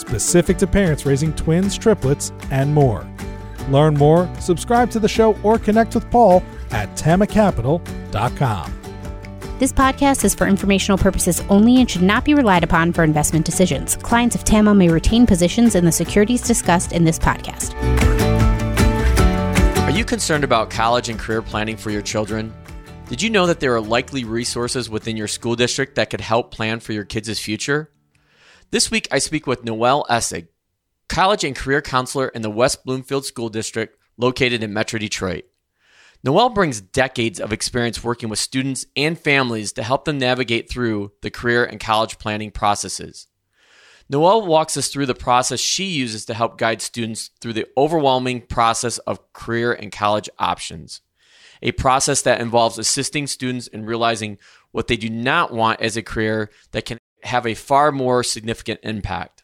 specific to parents raising twins, triplets, and more. Learn more, subscribe to the show, or connect with Paul at tamacapital.com. This podcast is for informational purposes only and should not be relied upon for investment decisions. Clients of TAMA may retain positions in the securities discussed in this podcast. Are you concerned about college and career planning for your children? Did you know that there are likely resources within your school district that could help plan for your kids' future? This week, I speak with Noelle Essig, college and career counselor in the West Bloomfield School District located in Metro Detroit. Noelle brings decades of experience working with students and families to help them navigate through the career and college planning processes. Noelle walks us through the process she uses to help guide students through the overwhelming process of career and college options. A process that involves assisting students in realizing what they do not want as a career that can have a far more significant impact.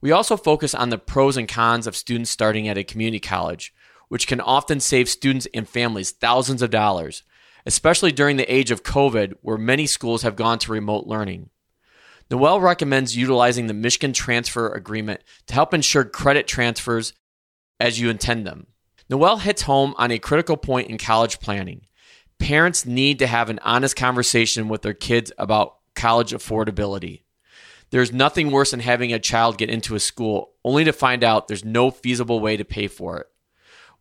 We also focus on the pros and cons of students starting at a community college, which can often save students and families thousands of dollars, especially during the age of COVID, where many schools have gone to remote learning. Noelle recommends utilizing the Michigan Transfer Agreement to help ensure credit transfers as you intend them. Noelle hits home on a critical point in college planning. Parents need to have an honest conversation with their kids about college affordability. There's nothing worse than having a child get into a school only to find out there's no feasible way to pay for it.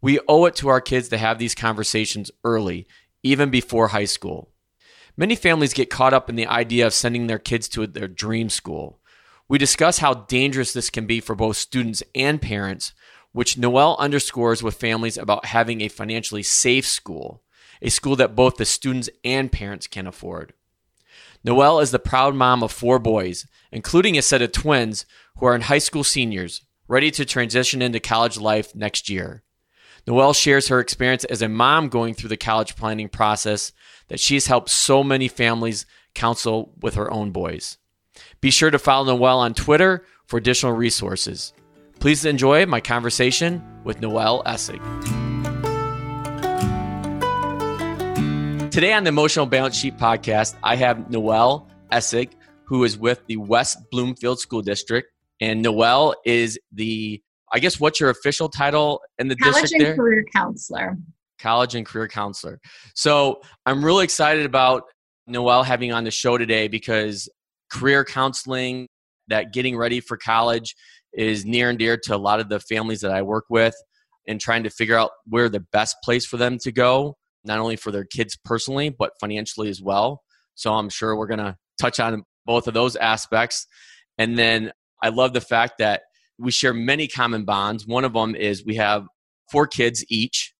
We owe it to our kids to have these conversations early, even before high school. Many families get caught up in the idea of sending their kids to their dream school. We discuss how dangerous this can be for both students and parents, which Noelle underscores with families about having a financially safe school, a school that both the students and parents can afford. Noelle is the proud mom of four boys, including a set of twins who are in high school seniors, ready to transition into college life next year. Noelle shares her experience as a mom going through the college planning process that she's helped so many families counsel with her own boys. Be sure to follow Noelle on Twitter for additional resources. Please enjoy my conversation with Noelle Essig. Today on the Emotional Balance Sheet podcast, I have Noelle Essig, who is with the West Bloomfield School District. And Noelle is the, I guess, what's your official title in the College district and career counselor. College and career counselor. So I'm really excited about Noelle having on the show today because career counseling, that getting ready for college is near and dear to a lot of the families that I work with and trying to figure out where the best place for them to go not only for their kids personally, but financially as well. So I'm sure we're going to touch on both of those aspects. And then I love the fact that we share many common bonds. One of them is we have four kids each.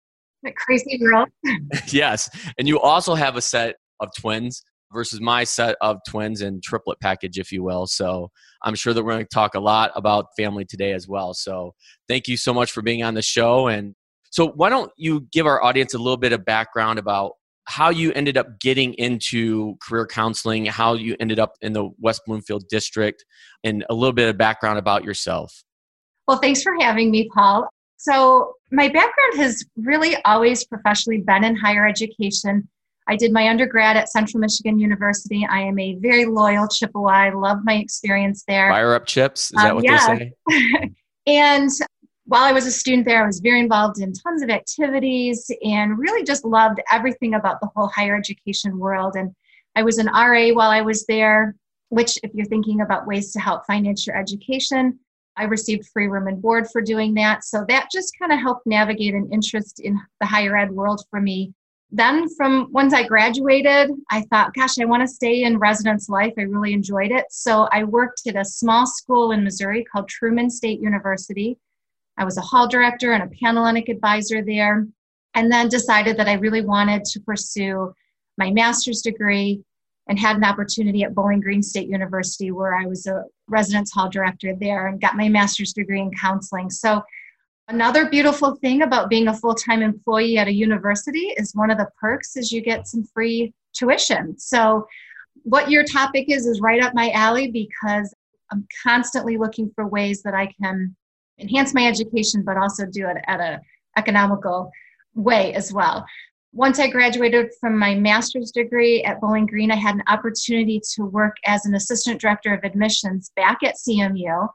Crazy girl. yes. And you also have a set of twins versus my set of twins and triplet package, if you will. So I'm sure that we're going to talk a lot about family today as well. So thank you so much for being on the show and so, why don't you give our audience a little bit of background about how you ended up getting into career counseling, how you ended up in the West Bloomfield district, and a little bit of background about yourself? Well, thanks for having me, Paul. So, my background has really always professionally been in higher education. I did my undergrad at Central Michigan University. I am a very loyal Chippewa. I love my experience there. Fire up chips? Is that um, what yeah. they say? and while I was a student there, I was very involved in tons of activities and really just loved everything about the whole higher education world. And I was an RA while I was there, which, if you're thinking about ways to help finance your education, I received free room and board for doing that. So that just kind of helped navigate an interest in the higher ed world for me. Then, from once I graduated, I thought, gosh, I want to stay in residence life. I really enjoyed it. So I worked at a small school in Missouri called Truman State University I was a hall director and a Panhellenic advisor there, and then decided that I really wanted to pursue my master's degree and had an opportunity at Bowling Green State University where I was a residence hall director there and got my master's degree in counseling. So Another beautiful thing about being a full time employee at a university is one of the perks is you get some free tuition. So, what your topic is is right up my alley because I'm constantly looking for ways that I can enhance my education, but also do it at an economical way as well. Once I graduated from my master's degree at Bowling Green, I had an opportunity to work as an assistant director of admissions back at CMU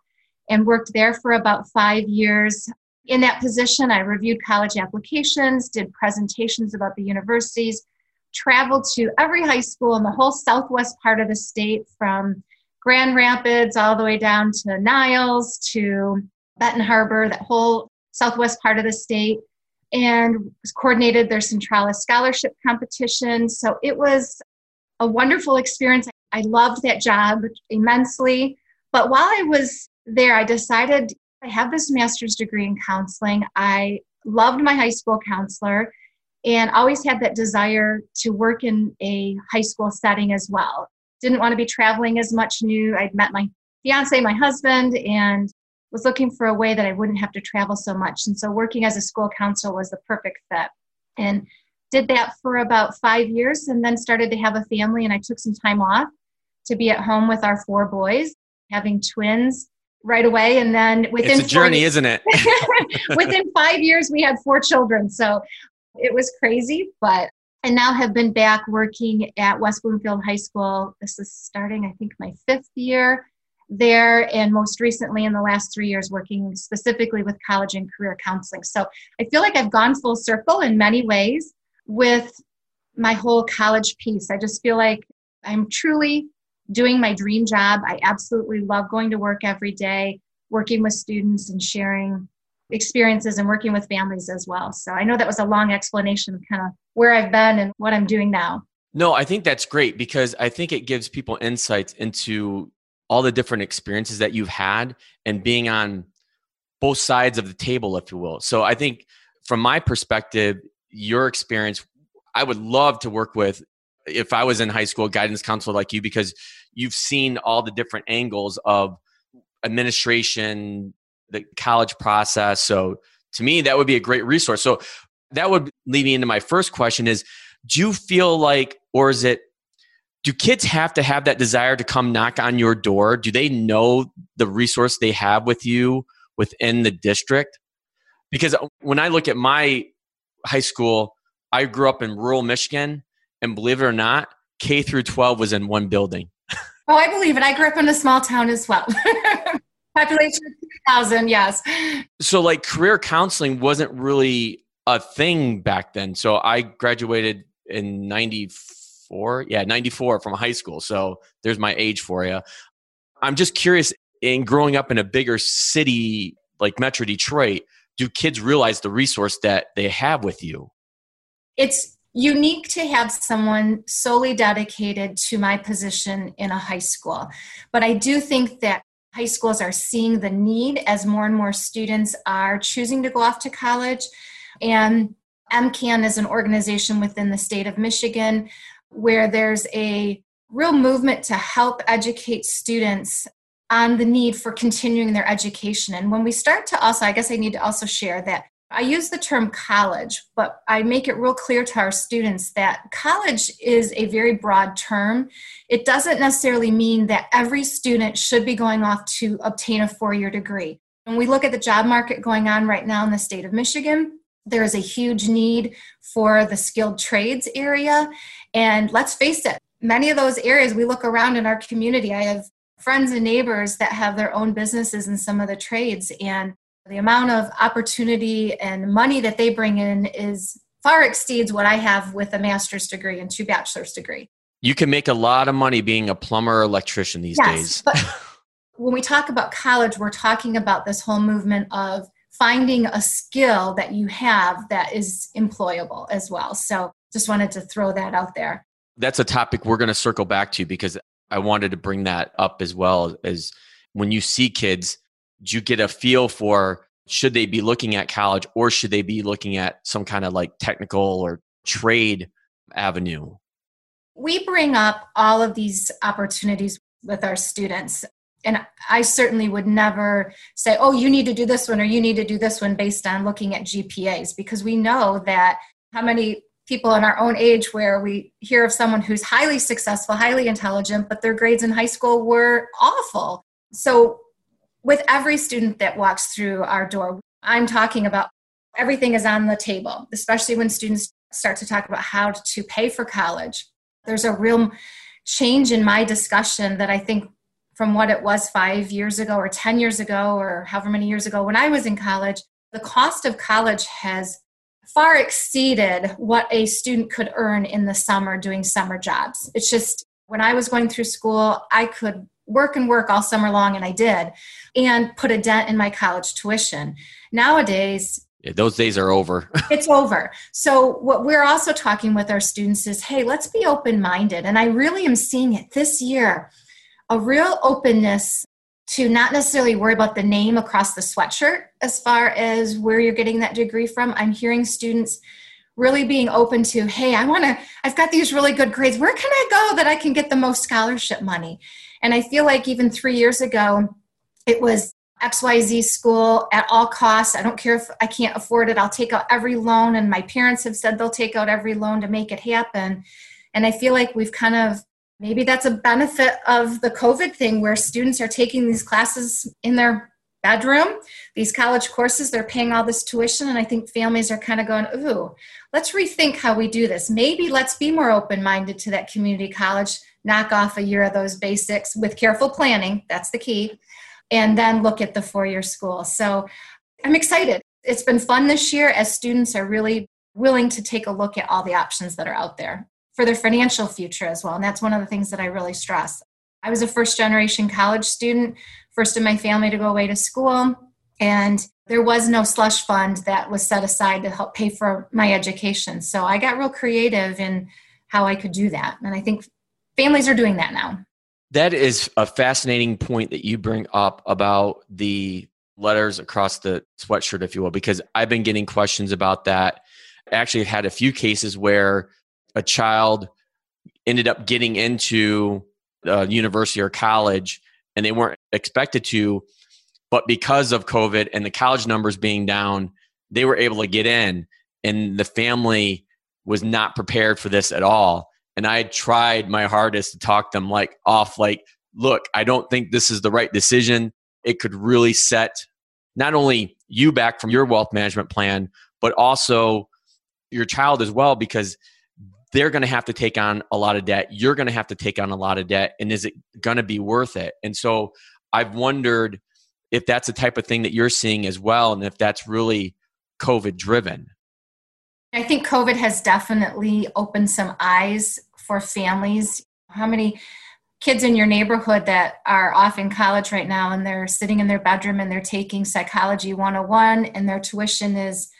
and worked there for about five years. In that position, I reviewed college applications, did presentations about the universities, traveled to every high school in the whole southwest part of the state from Grand Rapids all the way down to Niles to Benton Harbor, that whole southwest part of the state, and coordinated their Centralis scholarship competition. So it was a wonderful experience. I loved that job immensely. But while I was there, I decided I have this master's degree in counseling. I loved my high school counselor and always had that desire to work in a high school setting as well. Didn't want to be traveling as much new. I'd met my fiance, my husband, and was looking for a way that I wouldn't have to travel so much. And so working as a school counselor was the perfect fit. And did that for about five years and then started to have a family and I took some time off to be at home with our four boys, having twins right away. And then within it's a journey, is isn't it? within five years, we had four children. So it was crazy, but I now have been back working at West Bloomfield High School. This is starting, I think, my fifth year there, and most recently in the last three years, working specifically with college and career counseling. So I feel like I've gone full circle in many ways with my whole college piece. I just feel like I'm truly doing my dream job. I absolutely love going to work every day, working with students and sharing experiences and working with families as well. So I know that was a long explanation of kind of where I've been and what I'm doing now. No, I think that's great because I think it gives people insights into all the different experiences that you've had and being on both sides of the table, if you will. So I think from my perspective, your experience, I would love to work with if I was in high school guidance counselor like you because you've seen all the different angles of administration, the college process. So to me, that would be a great resource. So that would lead me into my first question is do you feel like or is it do kids have to have that desire to come knock on your door? Do they know the resource they have with you within the district? Because uh, when i look at my high school i grew up in rural michigan and believe it or not k through 12 was in one building. Oh i believe it. I grew up in a small town as well. Population of 2000 yes. So like career counseling wasn't really a thing back then. So i graduated in 94 yeah 94 from high school so there's my age for you i'm just curious in growing up in a bigger city like metro detroit do kids realize the resource that they have with you it's unique to have someone solely dedicated to my position in a high school but i do think that high schools are seeing the need as more and more students are choosing to go off to college. And MCAN is an organization within the state of Michigan where there's a real movement to help educate students on the need for continuing their education. And when we start to also, I guess I need to also share that I use the term college, but I make it real clear to our students that college is a very broad term. It doesn't necessarily mean that every student should be going off to obtain a four year degree. When we look at the job market going on right now in the state of Michigan, there is a huge need for the skilled trades area. And let's face it, many of those areas we look around in our community, I have friends and neighbors that have their own businesses in some of the trades. And the amount of opportunity and money that they bring in is far exceeds what I have with a master's degree and two bachelor's degree. You can make a lot of money being a plumber or electrician these yes, days. But when we talk about college, we're talking about this whole movement of finding a skill that you have that is employable as well. So just wanted to throw that out there. That's a topic we're going to circle back to because I wanted to bring that up as well as when you see kids do you get a feel for should they be looking at college or should they be looking at some kind of like technical or trade avenue? We bring up all of these opportunities with our students. And I certainly would never say, oh, you need to do this one or you need to do this one based on looking at GPAs because we know that how many people in our own age where we hear of someone who's highly successful, highly intelligent, but their grades in high school were awful. So, with every student that walks through our door, I'm talking about everything is on the table, especially when students start to talk about how to pay for college. There's a real change in my discussion that I think from what it was five years ago or 10 years ago or however many years ago when I was in college, the cost of college has far exceeded what a student could earn in the summer doing summer jobs. It's just when I was going through school, I could work and work all summer long, and I did, and put a dent in my college tuition. Nowadays, yeah, those days are over. it's over. So, what we're also talking with our students is hey, let's be open minded. And I really am seeing it this year a real openness to not necessarily worry about the name across the sweatshirt as far as where you're getting that degree from. I'm hearing students really being open to, hey, I want to, I've got these really good grades. Where can I go that I can get the most scholarship money? And I feel like even three years ago, it was XYZ school at all costs. I don't care if I can't afford it, I'll take out every loan. And my parents have said they'll take out every loan to make it happen. And I feel like we've kind of maybe that's a benefit of the COVID thing where students are taking these classes in their bedroom, these college courses, they're paying all this tuition. And I think families are kind of going, ooh, let's rethink how we do this. Maybe let's be more open minded to that community college, knock off a year of those basics with careful planning. That's the key. And then look at the four year school. So I'm excited. It's been fun this year as students are really willing to take a look at all the options that are out there for their financial future as well. And that's one of the things that I really stress. I was a first generation college student, first in my family to go away to school. And there was no slush fund that was set aside to help pay for my education. So I got real creative in how I could do that. And I think families are doing that now. That is a fascinating point that you bring up about the letters across the sweatshirt, if you will, because I've been getting questions about that. I actually had a few cases where a child ended up getting into a university or college and they weren't expected to but because of covid and the college numbers being down they were able to get in and the family was not prepared for this at all. And i tried my hardest to talk them like off like look i don't think this is the right decision. It could really set not only you back from your wealth management plan but also your child as well because they're going to have to take on a lot of debt. You're going to have to take on a lot of debt. And is it going to be worth it? And so I've wondered if that's the type of thing that you're seeing as well, and if that's really COVID driven. I think COVID has definitely opened some eyes for families. How many kids in your neighborhood that are off in college right now and they're sitting in their bedroom and they're taking psychology 101 and their tuition is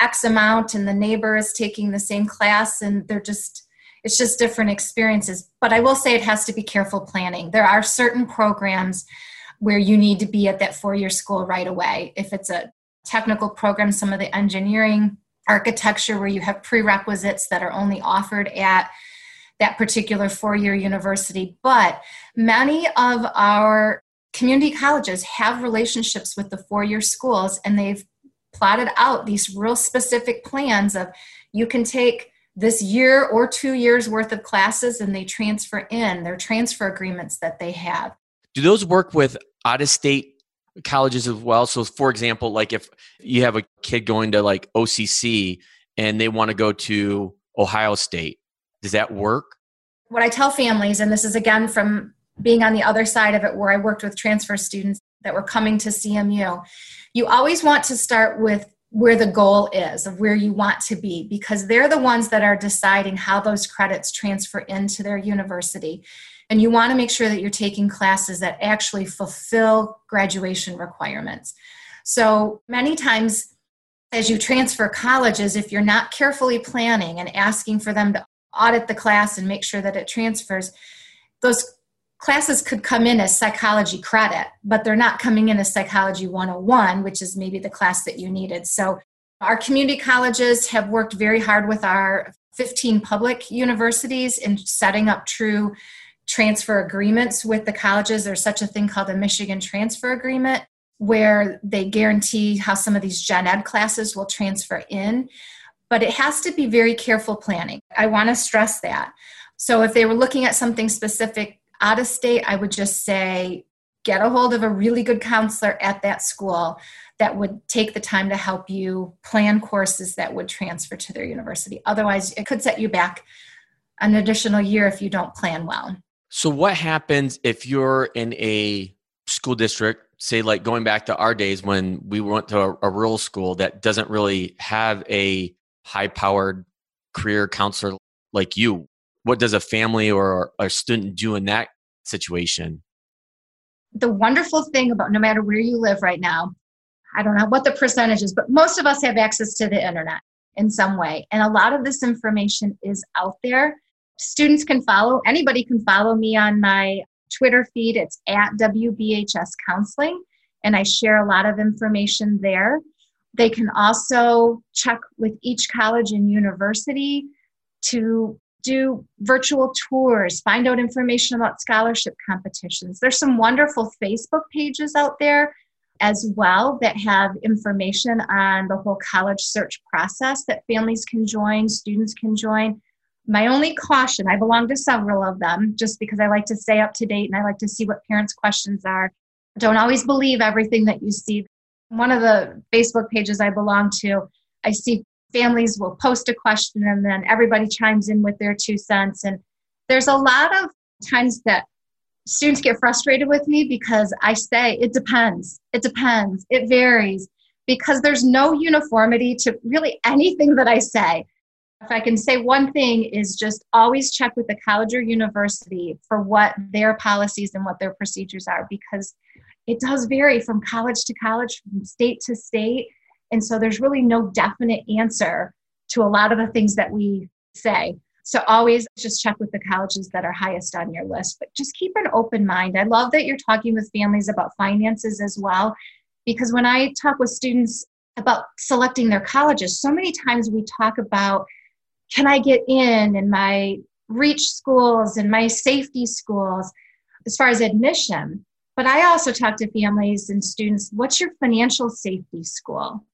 X amount and the neighbor is taking the same class and they're just it's just different experiences. But I will say it has to be careful planning. There are certain programs where you need to be at that four year school right away. If it's a technical program, some of the engineering, architecture, where you have prerequisites that are only offered at that particular four year university. But many of our community colleges have relationships with the four year schools and they've plotted out these real specific plans of you can take this year or two years worth of classes and they transfer in their transfer agreements that they have. Do those work with out of state colleges as well? So, for example, like if you have a kid going to like OCC and they want to go to Ohio State, does that work? What I tell families, and this is again from being on the other side of it where I worked with transfer students that were coming to CMU, you always want to start with where the goal is of where you want to be because they're the ones that are deciding how those credits transfer into their university. And you want to make sure that you're taking classes that actually fulfill graduation requirements. So many times as you transfer colleges if you're not carefully planning and asking for them to audit the class and make sure that it transfers those classes could come in as psychology credit, but they're not coming in as psychology 101, which is maybe the class that you needed. So our community colleges have worked very hard with our 15 public universities in setting up true transfer agreements with the colleges. There's such a thing called a Michigan Transfer Agreement where they guarantee how some of these gen ed classes will transfer in. But it has to be very careful planning. I want to stress that. So if they were looking at something specific out of state, I would just say get a hold of a really good counselor at that school that would take the time to help you plan courses that would transfer to their university. Otherwise, it could set you back an additional year if you don't plan well. So, what happens if you're in a school district, say, like going back to our days when we went to a, a rural school that doesn't really have a high powered career counselor like you? What does a family or a student do in that situation? The wonderful thing about no matter where you live right now, I don't know what the percentage is, but most of us have access to the internet in some way. And a lot of this information is out there. Students can follow, anybody can follow me on my Twitter feed. It's at WBHS Counseling, and I share a lot of information there. They can also check with each college and university to do virtual tours, find out information about scholarship competitions. There's some wonderful Facebook pages out there as well that have information on the whole college search process that families can join, students can join. My only caution, I belong to several of them just because I like to stay up to date and I like to see what parents' questions are. Don't always believe everything that you see. One of the Facebook pages I belong to, I see families will post a question and then everybody chimes in with their two cents. And there's a lot of times that students get frustrated with me because I say it depends, it depends, it varies, because there's no uniformity to really anything that I say. If I can say one thing, is just always check with the college or university for what their policies and what their procedures are, because it does vary from college to college, from state to state. And so there's really no definite answer to a lot of the things that we say. So always just check with the colleges that are highest on your list, but just keep an open mind. I love that you're talking with families about finances as well, because when I talk with students about selecting their colleges, so many times we talk about can I get in in my reach schools and my safety schools as far as admission. But I also talk to families and students what's your financial safety school?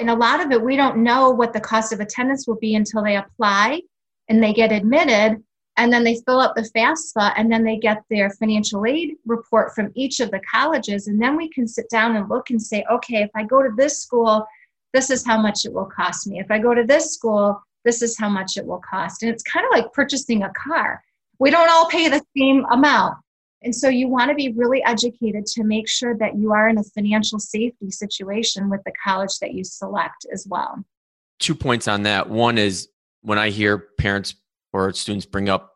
And a lot of it, we don't know what the cost of attendance will be until they apply and they get admitted and then they fill out the FAFSA and then they get their financial aid report from each of the colleges. And then we can sit down and look and say okay if i go to this school this is how much it will cost me. If i go to this school this is how much it will cost. And it's kind of like purchasing a car. We don't all pay the same amount and so you want to be really educated to make sure that you are in a financial safety situation with the college that you select as well. Two points on that. One is when I hear parents or students bring up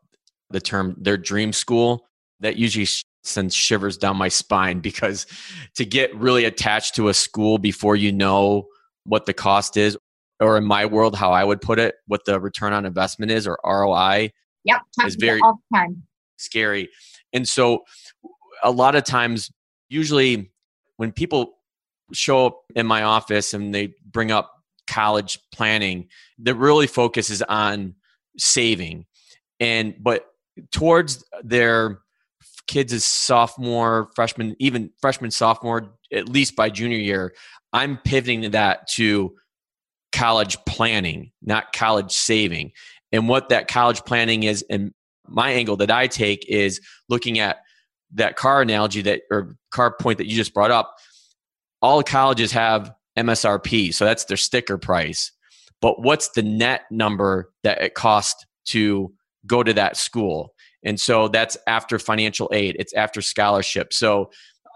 the term their dream school, that usually sends shivers down my spine because to get really attached to a school before you know what the cost is, or in my world, how I would put it, what the return on investment is or ROI yep, is very scary. And so a lot of times, usually when people show up in my office and they bring up college planning that really focuses on saving. And but towards their kids as sophomore freshman even freshman sophomore at least by junior year i'm pivoting to that to college planning not college saving. And what that college planning is and my angle that i take is looking at that car analogy that or car point that you just brought up all colleges have MSRP. So that's their sticker price. But what's the net number that it costs to go to that school? And so that's after financial aid, it's after scholarship. So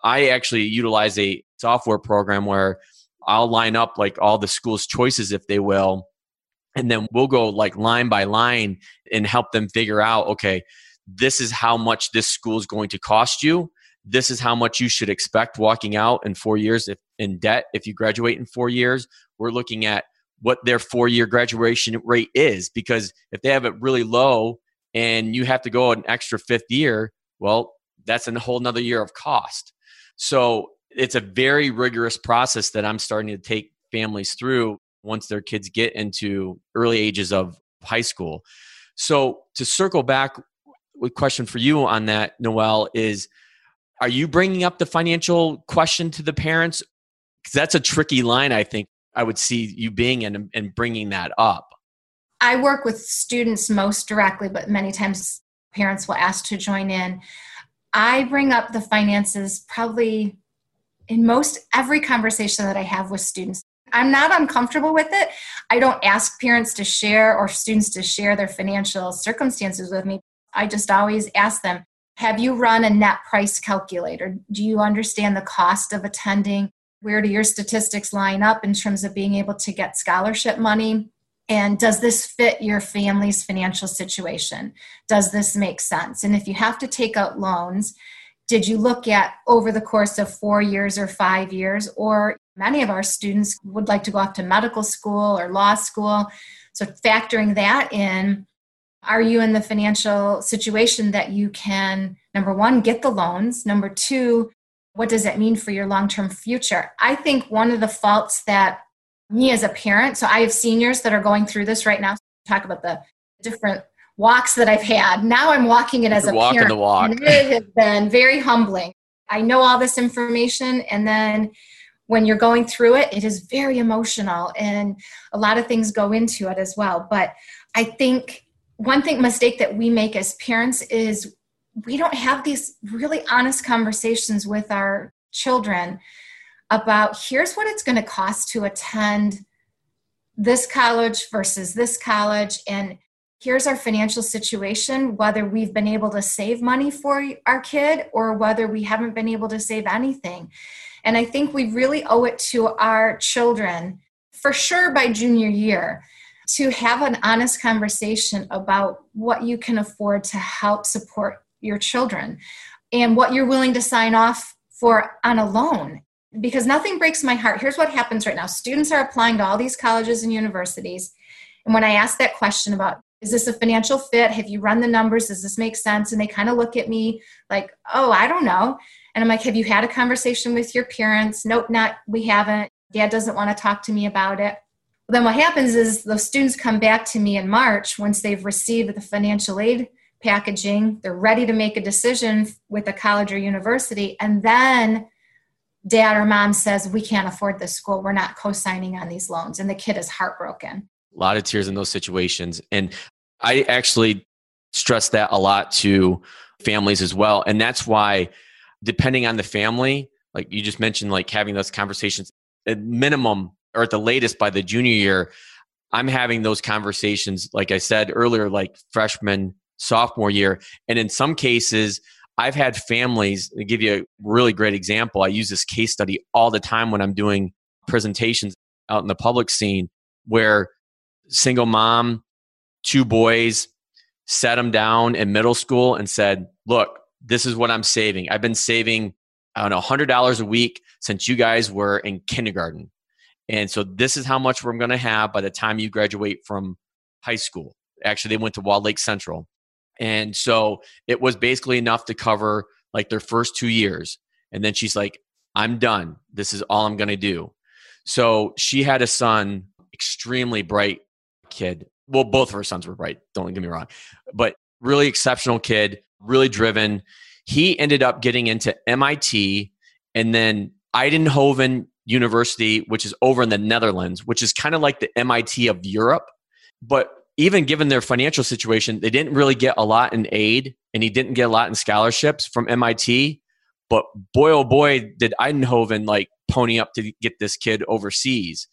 I actually utilize a software program where I'll line up like all the school's choices, if they will, and then we'll go like line by line and help them figure out okay, this is how much this school is going to cost you. This is how much you should expect walking out in four years if in debt if you graduate in four years. We're looking at what their four year graduation rate is because if they have it really low and you have to go an extra fifth year well that's a whole nother year of cost. So it's a very rigorous process that i'm starting to take families through once their kids get into early ages of high school so to circle back question for you on that, Noelle, is are you bringing up the financial question to the parents? Because that's a tricky line, I think I would see you being in and bringing that up. I work with students most directly, but many times parents will ask to join in. I bring up the finances probably in most every conversation that I have with students. I'm not uncomfortable with it. I don't ask parents to share or students to share their financial circumstances with me. I just always ask them, have you run a net price calculator? Do you understand the cost of attending? Where do your statistics line up in terms of being able to get scholarship money? And does this fit your family's financial situation? Does this make sense? And if you have to take out loans, did you look at over the course of four years or five years? Or many of our students would like to go off to medical school or law school. So, factoring that in, are you in the financial situation that you can, number one, get the loans? Number two, what does that mean for your long term future? I think one of the faults that me as a parent, so I have seniors that are going through this right now. Talk about the different walks that I've had. Now I'm walking it as You're a walking parent. The walk. And it has been very humbling. I know all this information, and then when you're going through it, it is very emotional, and a lot of things go into it as well. But I think one thing mistake that we make as parents is we don't have these really honest conversations with our children about here's what it's going to cost to attend this college versus this college and here's our financial situation whether we've been able to save money for our kid or whether we haven't been able to save anything and i think we really owe it to our children for sure by junior year to have an honest conversation about what you can afford to help support your children and what you're willing to sign off for on a loan because nothing breaks my heart. Here's what happens right now students are applying to all these colleges and universities. And when I ask that question about, is this a financial fit? Have you run the numbers? Does this make sense? And they kind of look at me like, oh, I don't know. And I'm like, have you had a conversation with your parents? Nope, not, we haven't. Dad doesn't want to talk to me about it. then what happens is those students come back to me in March once they've received the financial aid packaging. They're ready to make a decision with a college or university. And then dad or mom says, We can't afford this school. We're not co signing on these loans. And the kid is heartbroken. A lot of tears in those situations. And I actually stress that a lot to families as well. And that's why, depending on the family, like you just mentioned, like having those conversations at minimum or at the latest by the junior year, I'm having those conversations, like I said earlier, like freshman, sophomore year. And in some cases, I've had families, to give you a really great example, I use this case study all the time when I'm doing presentations out in the public scene where single mom, two boys, sat them down in middle school and said, Look, this is what I'm saving. I've been saving, I don't know, $100 a week since you guys were in kindergarten. And so this is how much we're going to have by the time you graduate from high school. Actually, they went to Walled Lake Central. And so it was basically enough to cover like their first two years. And then she's like, I'm done. This is all I'm going to do. So she had a son, extremely bright kid. Well, both of her sons were bright, don't get me wrong, but really exceptional kid, really driven. He ended up getting into MIT and then Eindhoven University, which is over in the Netherlands, which is kind of like the MIT of Europe. But even given their financial situation, they didn't really get a lot in aid and he didn't get a lot in scholarships from MIT. But boy, oh boy, did Eindhoven like pony up to get this kid overseas.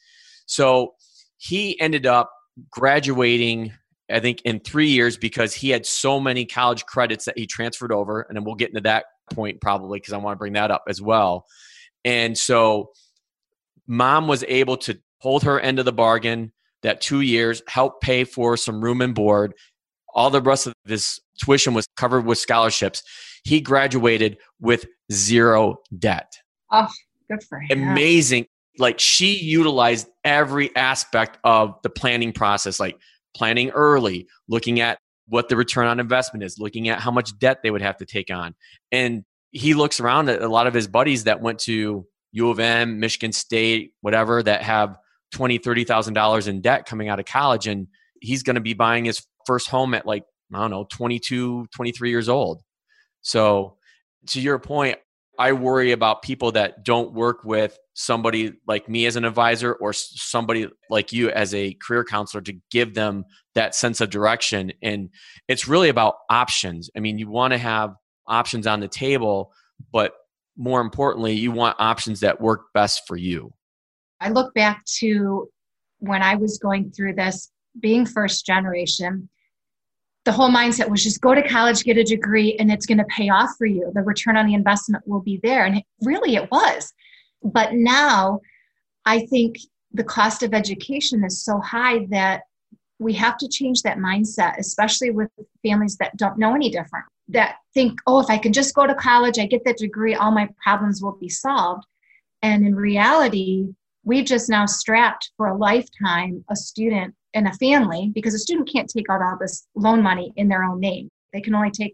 So he ended up graduating, I think, in three years because he had so many college credits that he transferred over. And then we'll get into that point probably because I want to bring that up as well. And so mom was able to hold her end of the bargain that two years, helped pay for some room and board. All the rest of this tuition was covered with scholarships. He graduated with zero debt. Oh, good for him. Amazing. Like she utilized every aspect of the planning process, like planning early, looking at what the return on investment is, looking at how much debt they would have to take on. And he looks around at a lot of his buddies that went to U of M, Michigan State, whatever, that have twenty, thirty thousand dollars in debt coming out of college, and he's going to be buying his first home at like I don't know, 22, 23 years old. So, to your point, I worry about people that don't work with somebody like me as an advisor or somebody like you as a career counselor to give them that sense of direction. And it's really about options. I mean, you want to have options on the table, but more importantly, you want options that work best for you. I look back to when I was going through this, being first generation, the whole mindset was just go to college, get a degree, and it's going to pay off for you. The return on the investment will be there. And it, really, it was. But now I think the cost of education is so high that we have to change that mindset, especially with families that don't know any different, that think, oh, if I can just go to college, I get that degree, all my problems will be solved. And in reality, we've just now strapped for a lifetime a student and a family because a student can't take out all this loan money in their own name. They can only take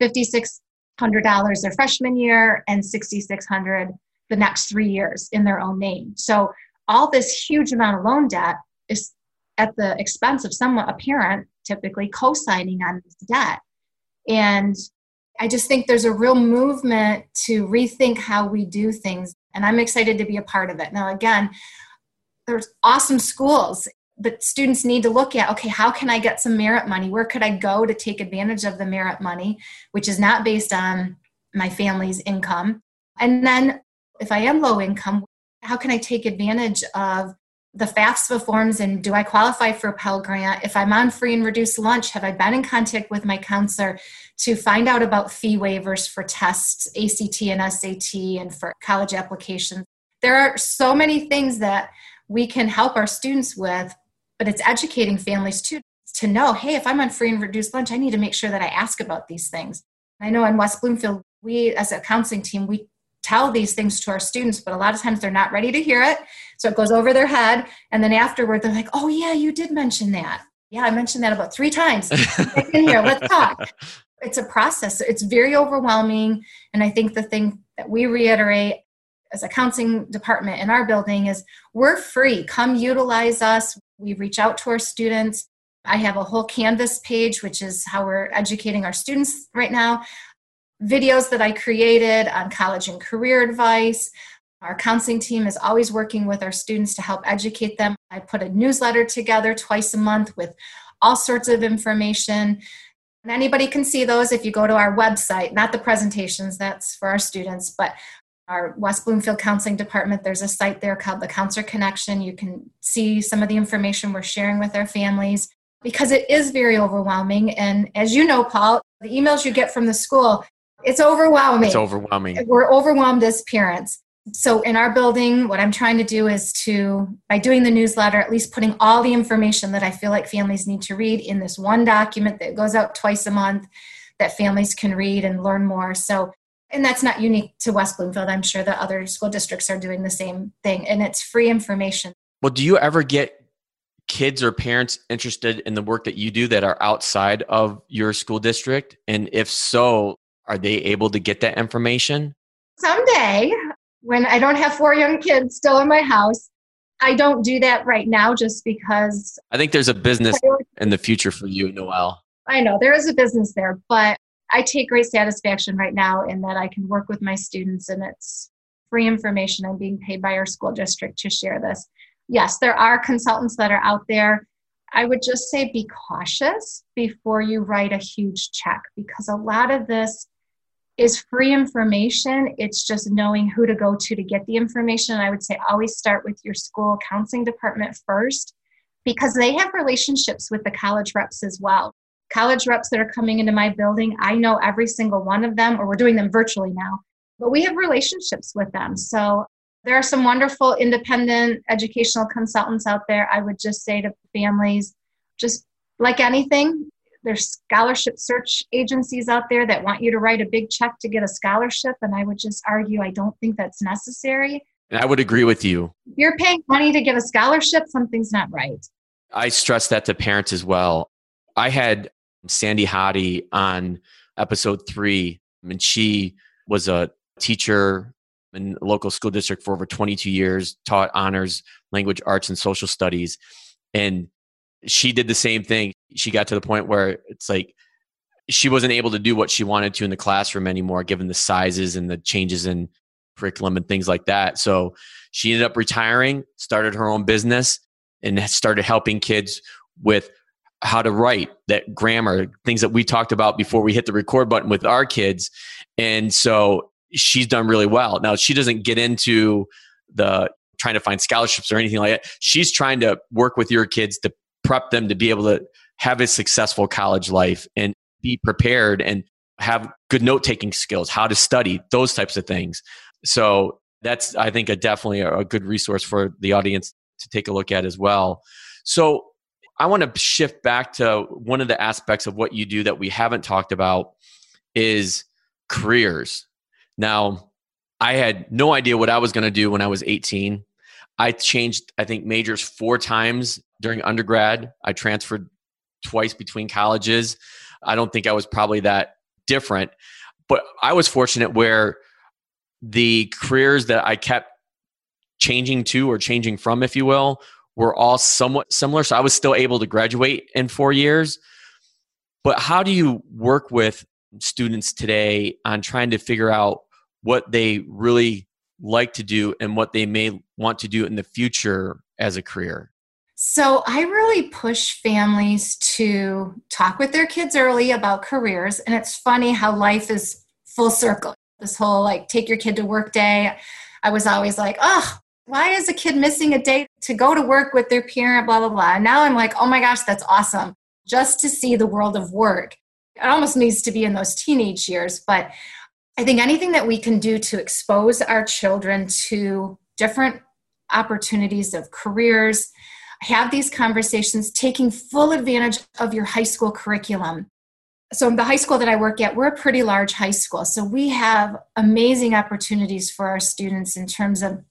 $5,600 their freshman year and 6600 the next three years in their own name. So all this huge amount of loan debt is at the expense of someone, a parent, typically co-signing on this debt. And I just think there's a real movement to rethink how we do things. And I'm excited to be a part of it. Now, again, there's awesome schools but students need to look at okay how can i get some merit money where could i go to take advantage of the merit money which is not based on my family's income and then if i am low income how can i take advantage of the FAFSA forms and do I qualify for a Pell Grant? If I'm on free and reduced lunch, have I been in contact with my counselor to find out about fee waivers for tests, ACT and SAT, and for college applications? There are so many things that we can help our students with but it's educating families too to know hey if i'm on free and reduced lunch i need to make sure that i ask about these things. I know in west bloomfield we as a counseling team we tell these things to our students but a lot of times they're not ready to hear it. So it goes over their head. And then afterward they're like oh yeah you did mention that. Yeah i mentioned that about three times. In here let's talk. It's a process. It's very overwhelming. And i think the thing that we reiterate as a counseling department in our building is we're free. Come utilize us we reach out to our students. I have a whole Canvas page, which is how we're educating our students right now. Videos that I created on college and career advice. Our counseling team is always working with our students to help educate them. I put a newsletter together twice a month with all sorts of information. And anybody can see those if you go to our website, not the presentations, that's for our students, but our West Bloomfield Counseling Department, there's a site there called the Counselor Connection. You can see some of the information we're sharing with our families because it is very overwhelming. And as you know, Paul, the emails you get from the school, it's overwhelming. It's overwhelming. We're overwhelmed as parents. So in our building, what I'm trying to do is to, by doing the newsletter, at least putting all the information that I feel like families need to read in this one document that goes out twice a month that families can read and learn more. So and that's not unique to West Bloomfield. I'm sure that other school districts are doing the same thing, and it's free information. Well, do you ever get kids or parents interested in the work that you do that are outside of your school district? And if so, are they able to get that information? Someday, when I don't have four young kids still in my house, I don't do that right now just because. I think there's a business in the future for you, Noelle. I know there is a business there, but I take great satisfaction right now in that I can work with my students and it's free information. I'm being paid by our school district to share this. Yes, there are consultants that are out there. I would just say be cautious before you write a huge check because a lot of this is free information. It's just knowing who to go to to get the information. I would say always start with your school counseling department first because they have relationships with the college reps as well college reps that are coming into my building, I know every single one of them, or we're doing them virtually now, but we have relationships with them. So there are some wonderful independent educational consultants out there. I would just say to families, just like anything, there's scholarship search agencies out there that want you to write a big check to get a scholarship. And I would just argue, I don't think that's necessary. And I would agree with you. If you're paying money to get a scholarship, something's not right. I stress that to parents as well. I had Sandy Hottie on episode three, and she was a teacher in local school district for over 22 years, taught honors, language arts, and social studies. And she did the same thing. she got to the point where it's like she wasn't able to do what she wanted to in the classroom anymore, given the sizes and the changes in curriculum and things like that. So she ended up retiring, started her own business, and started helping kids with how to write that grammar things that we talked about before we hit the record button with our kids and so she's done really well now she doesn't get into the trying to find scholarships or anything like that she's trying to work with your kids to prep them to be able to have a successful college life and be prepared and have good note taking skills, how to study, those types of things. So that's, I think, a definitely a, good resource for the audience to take a look at as well. So I want to shift back to one of the aspects of what you do that we haven't talked about is careers. Now, I had no idea what I was going to do when I was 18. I changed, I think, majors four times during undergrad. I transferred twice between colleges. I don't think I was probably that different, but I was fortunate where the careers that I kept changing to or changing from, if you will, were all somewhat similar. So I was still able to graduate in four years. But how do you work with students today on trying to figure out what they really like to do and what they may want to do in the future as a career? So I really push families to talk with their kids early about careers. And it's funny how life is full circle. This whole like take your kid to work day. I was always like, oh, why is a kid missing a day to go to work with their parent, blah, blah, blah. And now I'm like, oh my gosh, that's awesome. Just to see the world of work. It almost needs to be in those teenage years. But I think anything that we can do to expose our children to different opportunities of careers, have these conversations, taking full advantage of your high school curriculum. So, the high school that I work at, we're a pretty large high school. So, we have amazing opportunities for our students in terms of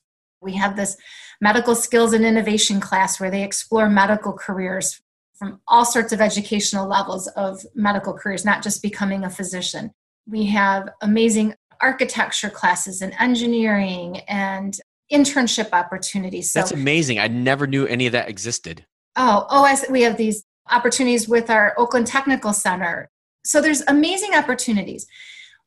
we have this medical skills and innovation class where they explore medical careers from all sorts of educational levels of medical careers, not just becoming a physician. We have amazing architecture classes and engineering and internship opportunities. So, That's amazing. I never knew any of that existed. Oh, oh, we have these opportunities with our Oakland Technical Center. So there's amazing opportunities.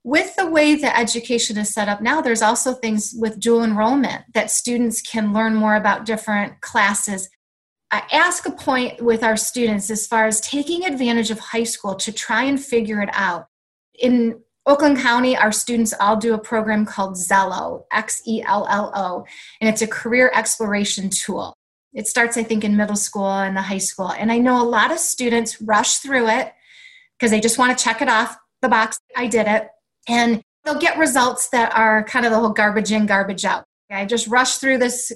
With the way that education is set up now, there's also things with dual enrollment that students can learn more about different classes. I ask a point with our students as far as taking advantage of high school to try and figure it out. In Oakland County, our students all do a program called Xello, X E L L O, and it's a career exploration tool. It starts, I think, in middle school and the high school. And I know a lot of students rush through it because they just want to check it off the box. I did it. And they'll get results that are kind of the whole garbage in, garbage out. I just rush through this,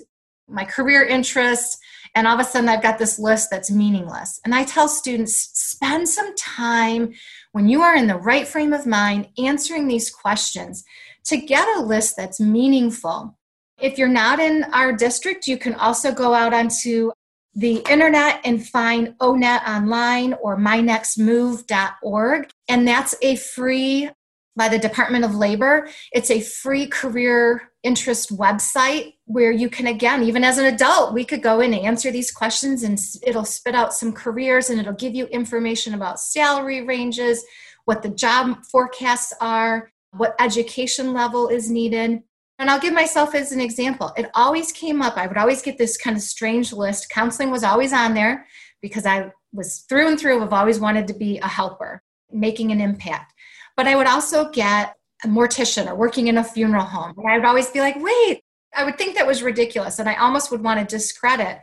my career interests, and all of a sudden I've got this list that's meaningless. And I tell students spend some time when you are in the right frame of mind answering these questions to get a list that's meaningful. If you're not in our district, you can also go out onto the internet and find ONET online or mynextmove.org. And that's a free by the Department of Labor. It's a free career interest website where you can, again, even as an adult, we could go in and answer these questions and it'll spit out some careers and it'll give you information about salary ranges, what the job forecasts are, what education level is needed. And I'll give myself as an example. It always came up. I would always get this kind of strange list. Counseling was always on there because I was through and through, have always wanted to be a helper, making an impact. But I would also get a mortician or working in a funeral home. And I would always be like, wait, I would think that was ridiculous. And I almost would want to discredit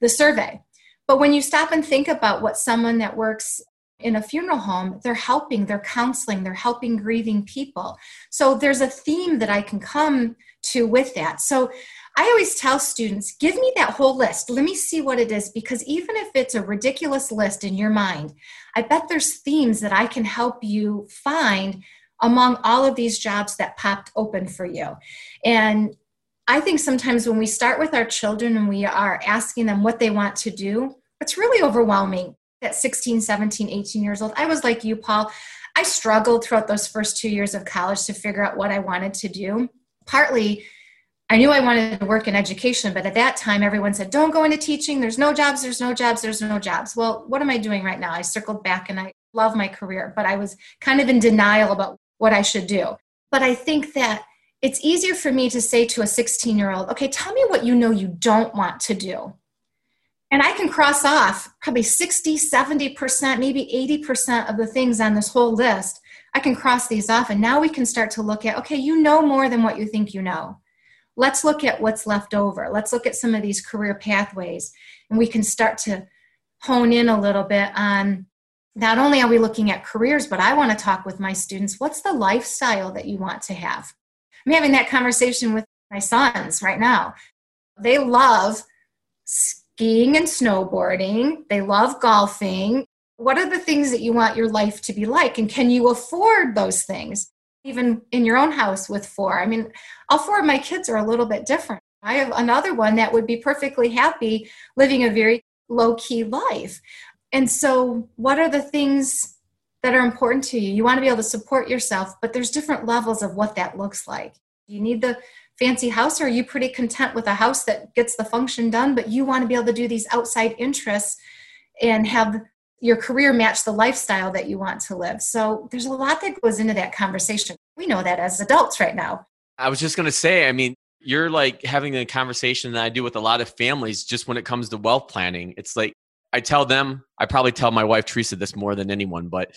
the survey. But when you stop and think about what someone that works in a funeral home, they're helping, they're counseling, they're helping grieving people. So there's a theme that I can come to with that. So I always tell students, give me that whole list. Let me see what it is because even if it's a ridiculous list in your mind, I bet there's themes that I can help you find among all of these jobs that popped open for you. And I think sometimes when we start with our children and we are asking them what they want to do, it's really overwhelming at 16, 17, 18 years old. I was like you, Paul. I struggled throughout those first two years of college to figure out what I wanted to do. Partly I knew I wanted to work in education, but at that time, everyone said, don't go into teaching. There's no jobs, there's no jobs, there's no jobs. Well, what am I doing right now? I circled back and I love my career, but I was kind of in denial about what I should do. But I think that it's easier for me to say to a 16 year old, okay, tell me what you know you don't want to do. And I can cross off probably 60, 70%, maybe 80% of the things on this whole list. I can cross these off. And now we can start to look at, okay, you know more than what you think you know let's look at what's left over. Let's look at some of these career pathways. And we can start to hone in a little bit on not only are we looking at careers, but I want to talk with my students what's the lifestyle that you want to have? I'm having that conversation with my sons right now. They love skiing and snowboarding, they love golfing. What are the things that you want your life to be like? And can you afford those things? Even in your own house with four. I mean, all four of my kids are a little bit different. I have another one that would be perfectly happy living a very low key life. And so, what are the things that are important to you? You want to be able to support yourself, but there's different levels of what that looks like. Do you need the fancy house, or are you pretty content with a house that gets the function done, but you want to be able to do these outside interests and have your career match the lifestyle that you want to live. So there's a lot that goes into that conversation. We know that as adults right now. I was just going to say, I mean, you're like having a conversation that I do with a lot of families just when it comes to wealth planning. It's like I tell them, I probably tell my wife Teresa this more than anyone, but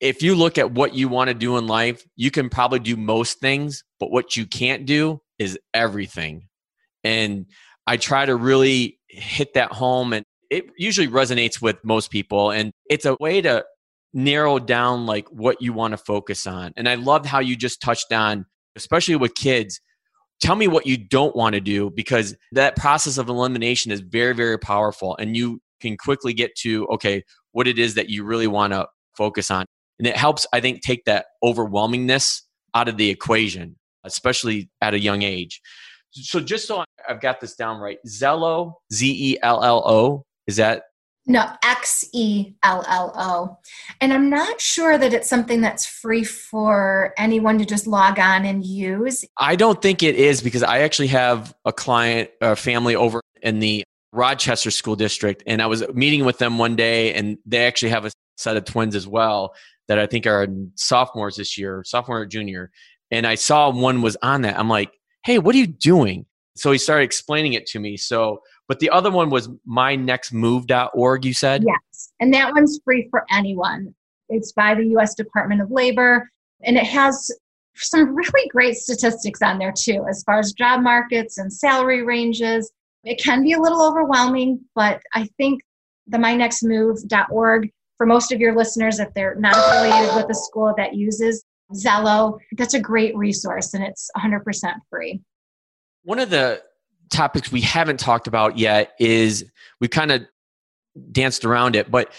if you look at what you want to do in life, you can probably do most things, but what you can't do is everything. And I try to really hit that home and it usually resonates with most people and it's a way to narrow down like what you want to focus on and i loved how you just touched on especially with kids tell me what you don't want to do because that process of elimination is very very powerful and you can quickly get to okay what it is that you really want to focus on and it helps i think take that overwhelmingness out of the equation especially at a young age. So just so i've got this down right zello z-e-l-l-o is that? No, X E L L O. And I'm not sure that it's something that's free for anyone to just log on and use. I don't think it is because I actually have a client, a family over in the Rochester School District, and I was meeting with them one day, and they actually have a set of twins as well that I think are sophomores this year, sophomore or junior. And I saw one was on that. I'm like, hey, what are you doing? So he started explaining it to me. So but the other one was mynextmove.org, you said? Yes. And that one's free for anyone. It's by the US Department of Labor. And it has some really great statistics on there too, as far as job markets and salary ranges. It can be a little overwhelming, but I think the mynextmove.org, for most of your listeners, if they're not affiliated with a school that uses Xello, that's a great resource and it's 100% free. One of the topics we haven't talked about yet is we kind of danced around it, but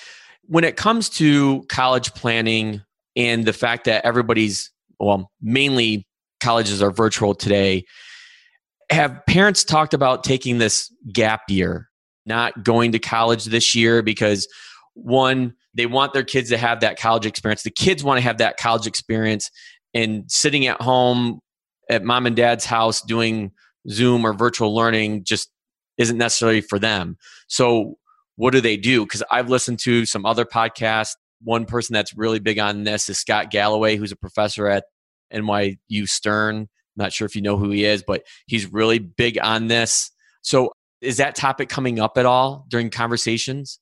when it comes to college planning and the fact that everybody's, well, mainly colleges are virtual today, have parents talked about taking this gap year, not going to college this year because one, they want their kids to have that college experience. The kids want to have that college experience and sitting at home at mom and dad's house doing Zoom or virtual learning just isn't necessarily for them. So, what do they do? Because I've listened to some other podcasts. One person that's really big on this is Scott Galloway, who's a professor at NYU Stern. I'm not sure if you know who he is, but he's really big on this. So, is that topic coming up at all during conversations?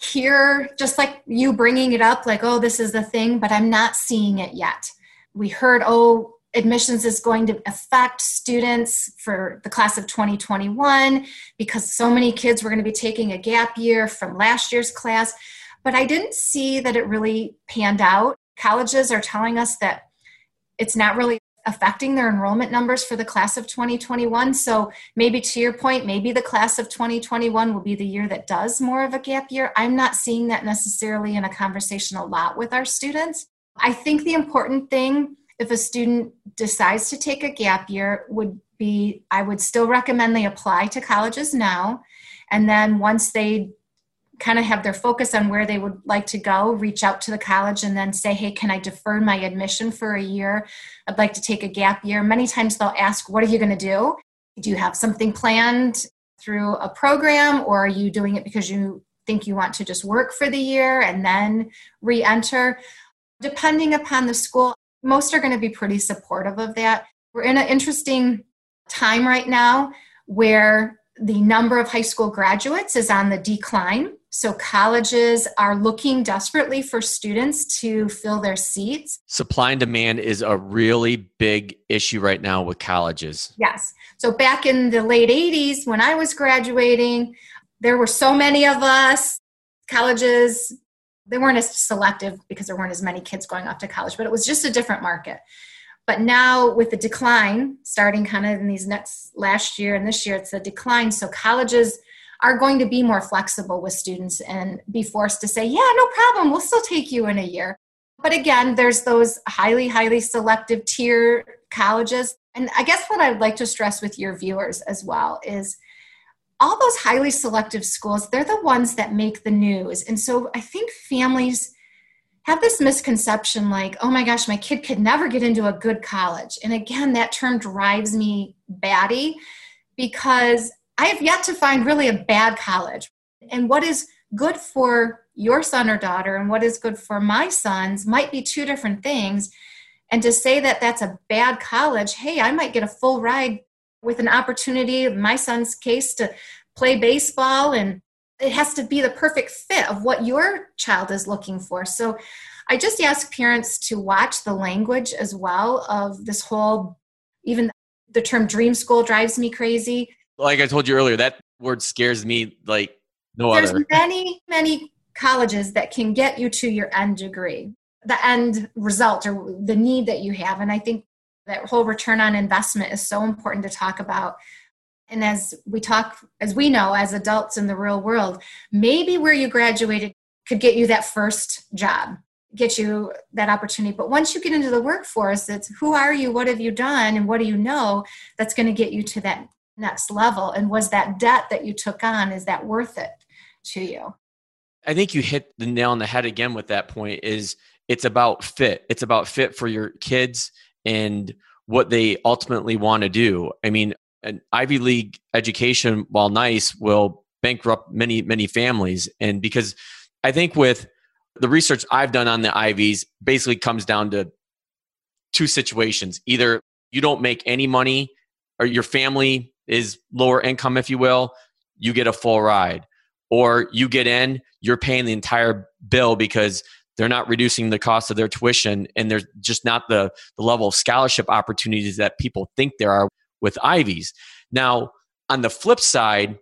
Here, just like you bringing it up, like, oh, this is the thing, but I'm not seeing it yet. We heard, oh, admissions is going to affect students for the class of 2021 because so many kids were going to be taking a gap year from last year's class. But I didn't see that it really panned out. Colleges are telling us that it's not really affecting their enrollment numbers for the class of 2021. So maybe to your point, maybe the class of 2021 will be the year that does more of a gap year. I'm not seeing that necessarily in a conversation a lot with our students. I think the important thing if a student decides to take a gap year would be i would still recommend they apply to colleges now. And then once they kind of have their focus on where they would like to go reach out to the college and then say hey can i defer my admission for a year? I'd like to take a gap year. Many times they'll ask what are you going to do? Do you have something planned through a program, or are you doing it because you think you want to just work for the year and then re enter? Depending upon the school, most are going to be pretty supportive of that. We're in an interesting time right now where the number of high school graduates is on the decline. So colleges are looking desperately for students to fill their seats. Supply and demand is a really big issue right now with colleges. Yes. So back in the late 80s, when I was graduating, there were so many of us. Colleges, they weren't as selective because there weren't as many kids going off to college, but it was just a different market. But now with the decline, starting kind of in these next last year and this year, it's a decline. So colleges are going to be more flexible with students and be forced to say, yeah, no problem, we'll still take you in a year. But again, there's those highly, highly selective tier colleges. And I guess what I'd like to stress with your viewers as well is all those highly selective schools, they're the ones that make the news. And so I think families have this misconception like, oh my gosh, my kid could never get into a good college. And again, that term drives me batty because I have yet to find really a bad college. And what is good for your son or daughter and what is good for my sons might be two different things. And to say that that's a bad college, hey, I might get a full ride with an opportunity, in my son's case, to play baseball. And it has to be the perfect fit of what your child is looking for. So I just ask parents to watch the language as well of this whole, even the term dream school drives me crazy like I told you earlier, that word scares me like no other. There's other. many, many colleges that can get you to your end degree, the end result or the need that you have. And I think that whole return on investment is so important to talk about. And as we talk, as we know, as adults in the real world, maybe where you graduated could get you that first job, get you that opportunity. But once you get into the workforce, it's who are you, what have you done, and what do you know that's going to get you to that next level and was that debt that you took on is that worth it to you i think you hit the nail on the head again with that point is it's about fit it's about fit for your kids and what they ultimately want to do. I mean an ivy league education while nice will bankrupt many many families. And because i think with the research i've done on the ivies basically comes down to two situations. Either you don't make any money or your family is lower income, if you will, you get a full ride. Or you get in, you're paying the entire bill because they're not reducing the cost of their tuition and there's just not the, the level of scholarship opportunities that people think there are with Ivies. Now, on the flip side,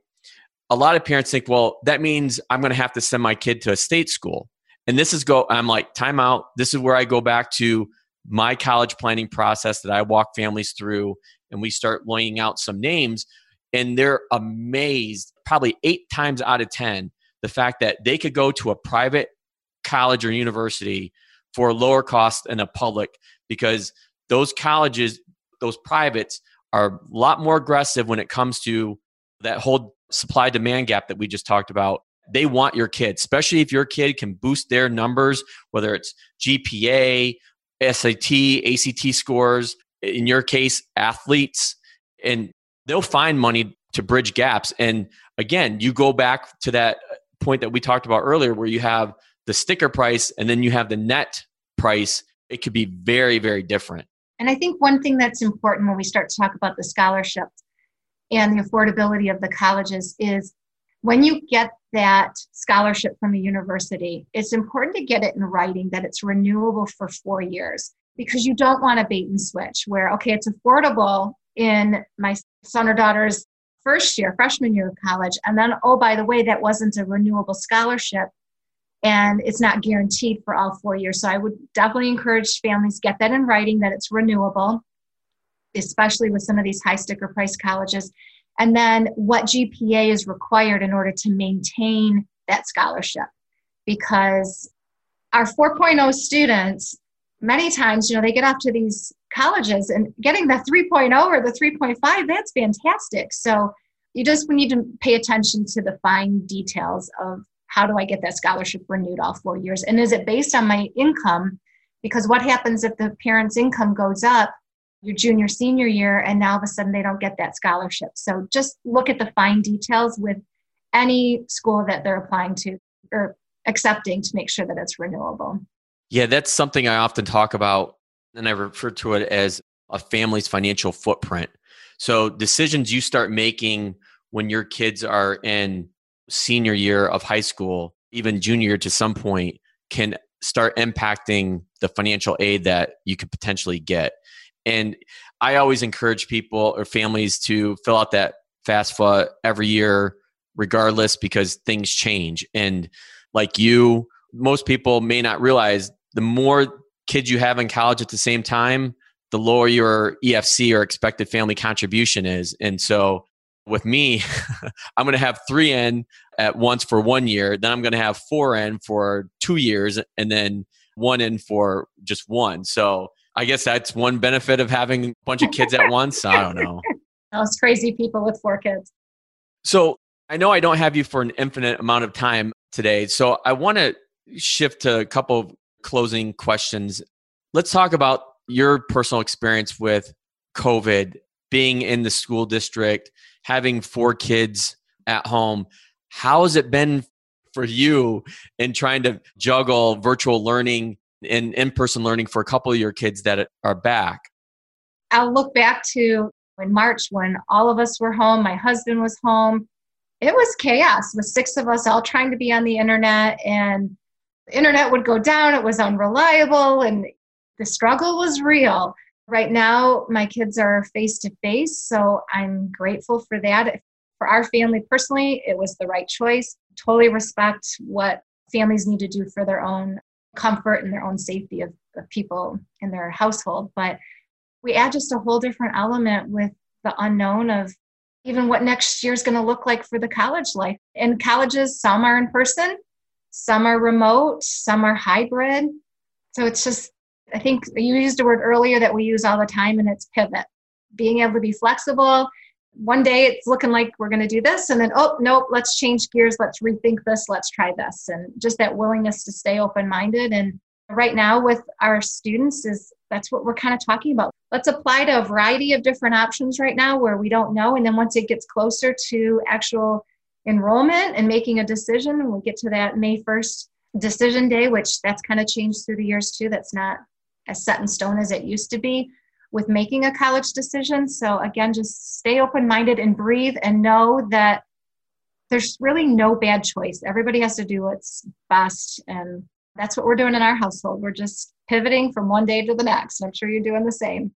a lot of parents think, well, that means I'm going to have to send my kid to a state school. And this is go, I'm like, time out. This is where I go back to my college planning process that I walk families through and we start laying out some names and they're amazed probably eight times out of ten the fact that they could go to a private college or university for a lower cost than a public because those colleges those privates are a lot more aggressive when it comes to that whole supply demand gap that we just talked about they want your kid especially if your kid can boost their numbers whether it's gpa sat act scores in your case, athletes, and they'll find money to bridge gaps. And again, you go back to that point that we talked about earlier where you have the sticker price and then you have the net price. It could be very, very different. And I think one thing that's important when we start to talk about the scholarships and the affordability of the colleges is when you get that scholarship from a university, it's important to get it in writing that it's renewable for four years because you don't want a bait and switch where, okay, it's affordable in my son or daughter's first year, freshman year of college. And then, oh, by the way, that wasn't a renewable scholarship and it's not guaranteed for all four years. So I would definitely encourage families get that in writing that it's renewable, especially with some of these high sticker price colleges. And then what GPA is required in order to maintain that scholarship. Because our 4.0 students many times, you know, they get off to these colleges and getting the 3.0 or the 3.5, that's fantastic. So you just need to pay attention to the fine details of how do I get that scholarship renewed all four years? And is it based on my income? Because what happens if the parent's income goes up your junior, senior year, and now all of a sudden they don't get that scholarship. So just look at the fine details with any school that they're applying to or accepting to make sure that it's renewable. Yeah, that's something I often talk about, and I refer to it as a family's financial footprint. So decisions you start making when your kids are in senior year of high school, even junior to some point, can start impacting the financial aid that you could potentially get. And I always encourage people or families to fill out that FAFSA every year, regardless, because things change. And like you, most people may not realize the more kids you have in college at the same time, the lower your EFC or expected family contribution is. And so with me, I'm going to have three in at once for one year. Then I'm going to have four in for two years and then one in for just one. So I guess that's one benefit of having a bunch of kids at once. I don't know. Those crazy people with four kids. So I know I don't have you for an infinite amount of time today. So I want to shift to a couple of closing questions. Let's talk about your personal experience with COVID, being in the school district, having four kids at home. How has it been for you in trying to juggle virtual learning and in person learning for a couple of your kids that are back? I'll look back to in March when all of us were home, my husband was home. It was chaos with six of us all trying to be on the internet, and the internet would go down. It was unreliable, and the struggle was real. Right now, my kids are face to face, so I'm grateful for that. For our family personally, it was the right choice. Totally respect what families need to do for their own comfort and their own safety of, of people in their household. But we add just a whole different element with the unknown of even what next year is going to look like for the college life. In colleges, some are in person, some are remote, some are hybrid. So it's just, I think you used a word earlier that we use all the time, and it's pivot. Being able to be flexible. One day it's looking like we're going to do this, and then, oh, nope, let's change gears, let's rethink this, let's try this. And just that willingness to stay open minded. And right now, with our students, is that's what we're kind of talking about. Let's apply to a variety of different options right now where we don't know. And then once it gets closer to actual enrollment and making a decision, and we get to that May 1st decision day, which that's kind of changed through the years too. That's not as set in stone as it used to be with making a college decision. So again, just stay open minded and breathe and know that there's really no bad choice. Everybody has to do what's best. And that's what we're doing in our household. We're just pivoting from one day to the next. I'm sure you're doing the same.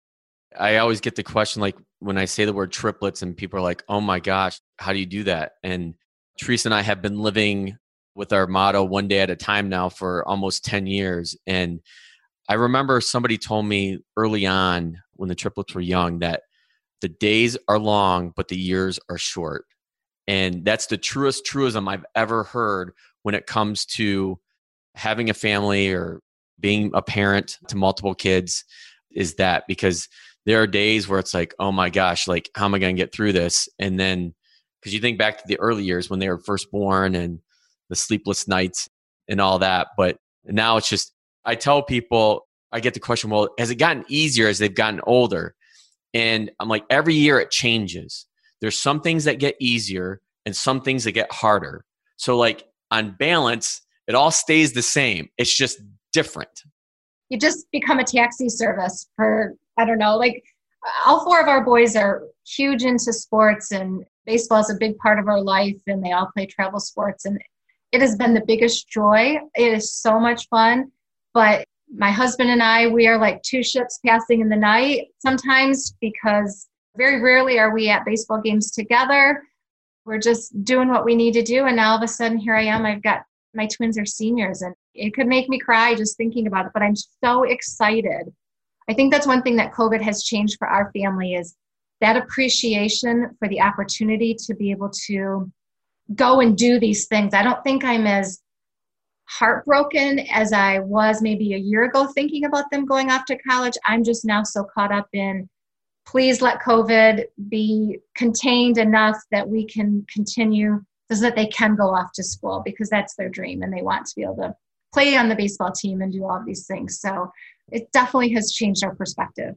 I always get the question like when I say the word triplets, and people are like, oh my gosh, how do you do that? And Teresa and I have been living with our motto one day at a time now for almost 10 years. And I remember somebody told me early on when the triplets were young that the days are long, but the years are short. And that's the truest truism I've ever heard when it comes to having a family or being a parent to multiple kids is that because there are days where it's like, oh my gosh, like how am I going to get through this? And then because you think back to the early years when they were first born and the sleepless nights and all that. But now it's just, I tell people, I get the question, well, has it gotten easier as they've gotten older? And I'm like, every year it changes. There's some things that get easier and some things that get harder. So, like, on balance, it all stays the same. It's just different. You just become a taxi service for, I don't know, like all four of our boys are huge into sports and baseball is a big part of our life and they all play travel sports and it has been the biggest joy. It is so much fun. But my husband and I, we are like two ships passing in the night sometimes because very rarely are we at baseball games together. We're just doing what we need to do. And now all of a sudden, here I am. I've got my twins are seniors and it could make me cry just thinking about it but i'm so excited i think that's one thing that covid has changed for our family is that appreciation for the opportunity to be able to go and do these things i don't think i'm as heartbroken as i was maybe a year ago thinking about them going off to college i'm just now so caught up in please let covid be contained enough that we can continue so that they can go off to school because that's their dream and they want to be able to play on the baseball team and do all these things. So it definitely has changed our perspective.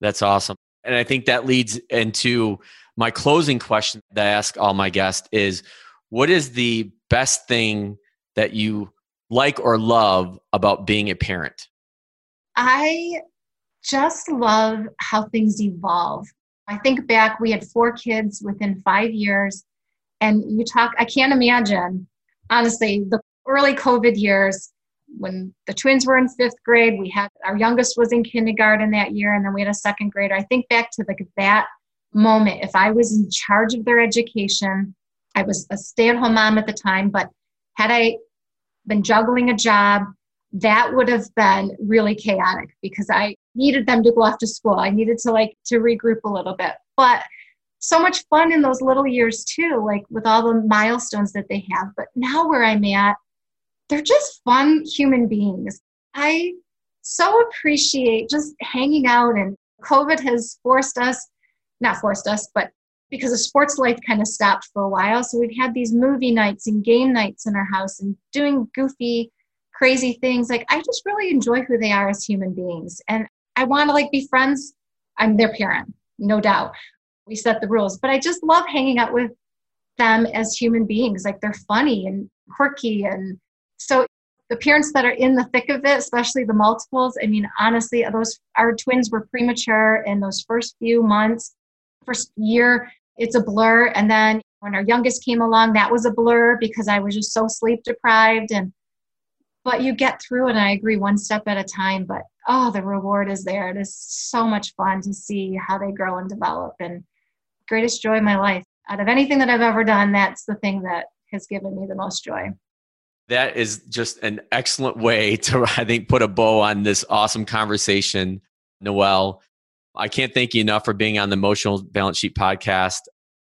That's awesome. And I think that leads into my closing question that I ask all my guests is what is the best thing that you like or love about being a parent? I just love how things evolve. I think back, we had four kids within five years. And you talk, I can't imagine, honestly, the early COVID years when the twins were in fifth grade, we had our youngest was in kindergarten that year, and then we had a second grader. I think back to like that moment. If I was in charge of their education, I was a stay at home mom at the time, but had I been juggling a job, that would have been really chaotic because I needed them to go off to school. I needed to like to regroup a little bit. But so much fun in those little years too, like with all the milestones that they have. But now where I'm at, they're just fun human beings. I so appreciate just hanging out and COVID has forced us, not forced us, but because the sports life kind of stopped for a while. So we've had these movie nights and game nights in our house and doing goofy, crazy things. Like I just really enjoy who they are as human beings. And I want to like be friends. I'm their parent, no doubt. We set the rules, but I just love hanging out with them as human beings. Like they're funny and quirky. And so the parents that are in the thick of it, especially the multiples, I mean, honestly, those our twins were premature in those first few months, first year, it's a blur. And then when our youngest came along, that was a blur because I was just so sleep deprived. And but you get through it. And I agree, one step at a time. But oh, the reward is there. It is so much fun to see how they grow and develop. And greatest joy in my life. Out of anything that I've ever done, that's the thing that has given me the most joy. That is just an excellent way to, I think, put a bow on this awesome conversation, Noelle. I can't thank you enough for being on the Emotional Balance Sheet podcast.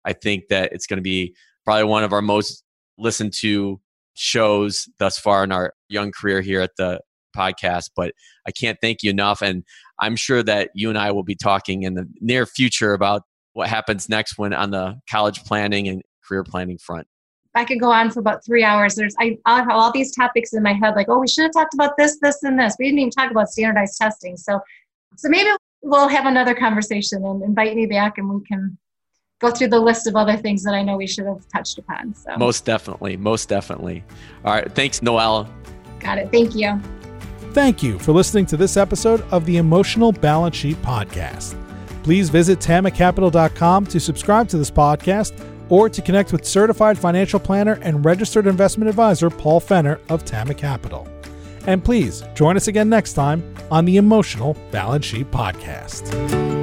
I think that it's going to be probably one of our most listened to shows thus far in our young career here at the podcast, but I can't thank you enough. And I'm sure that you and I will be talking in the near future about what happens next when on the college planning and career planning front. I could go on for about three hours. There's I, I have all these topics in my head, like, oh, we should have talked about this, this, and this. We didn't even talk about standardized testing. So, so maybe we'll have another conversation and invite me back, and we can go through the list of other things that I know we should have touched upon. So most definitely, most definitely. All right, thanks, Noelle. Got it. Thank you. Thank you for listening to this episode of the Emotional Balance Sheet Podcast. Please visit tamacapital.com to subscribe to this podcast or to connect with certified financial planner and registered investment advisor Paul Fenner of Tama Capital. And please join us again next time on the Emotional Balance Sheet Podcast.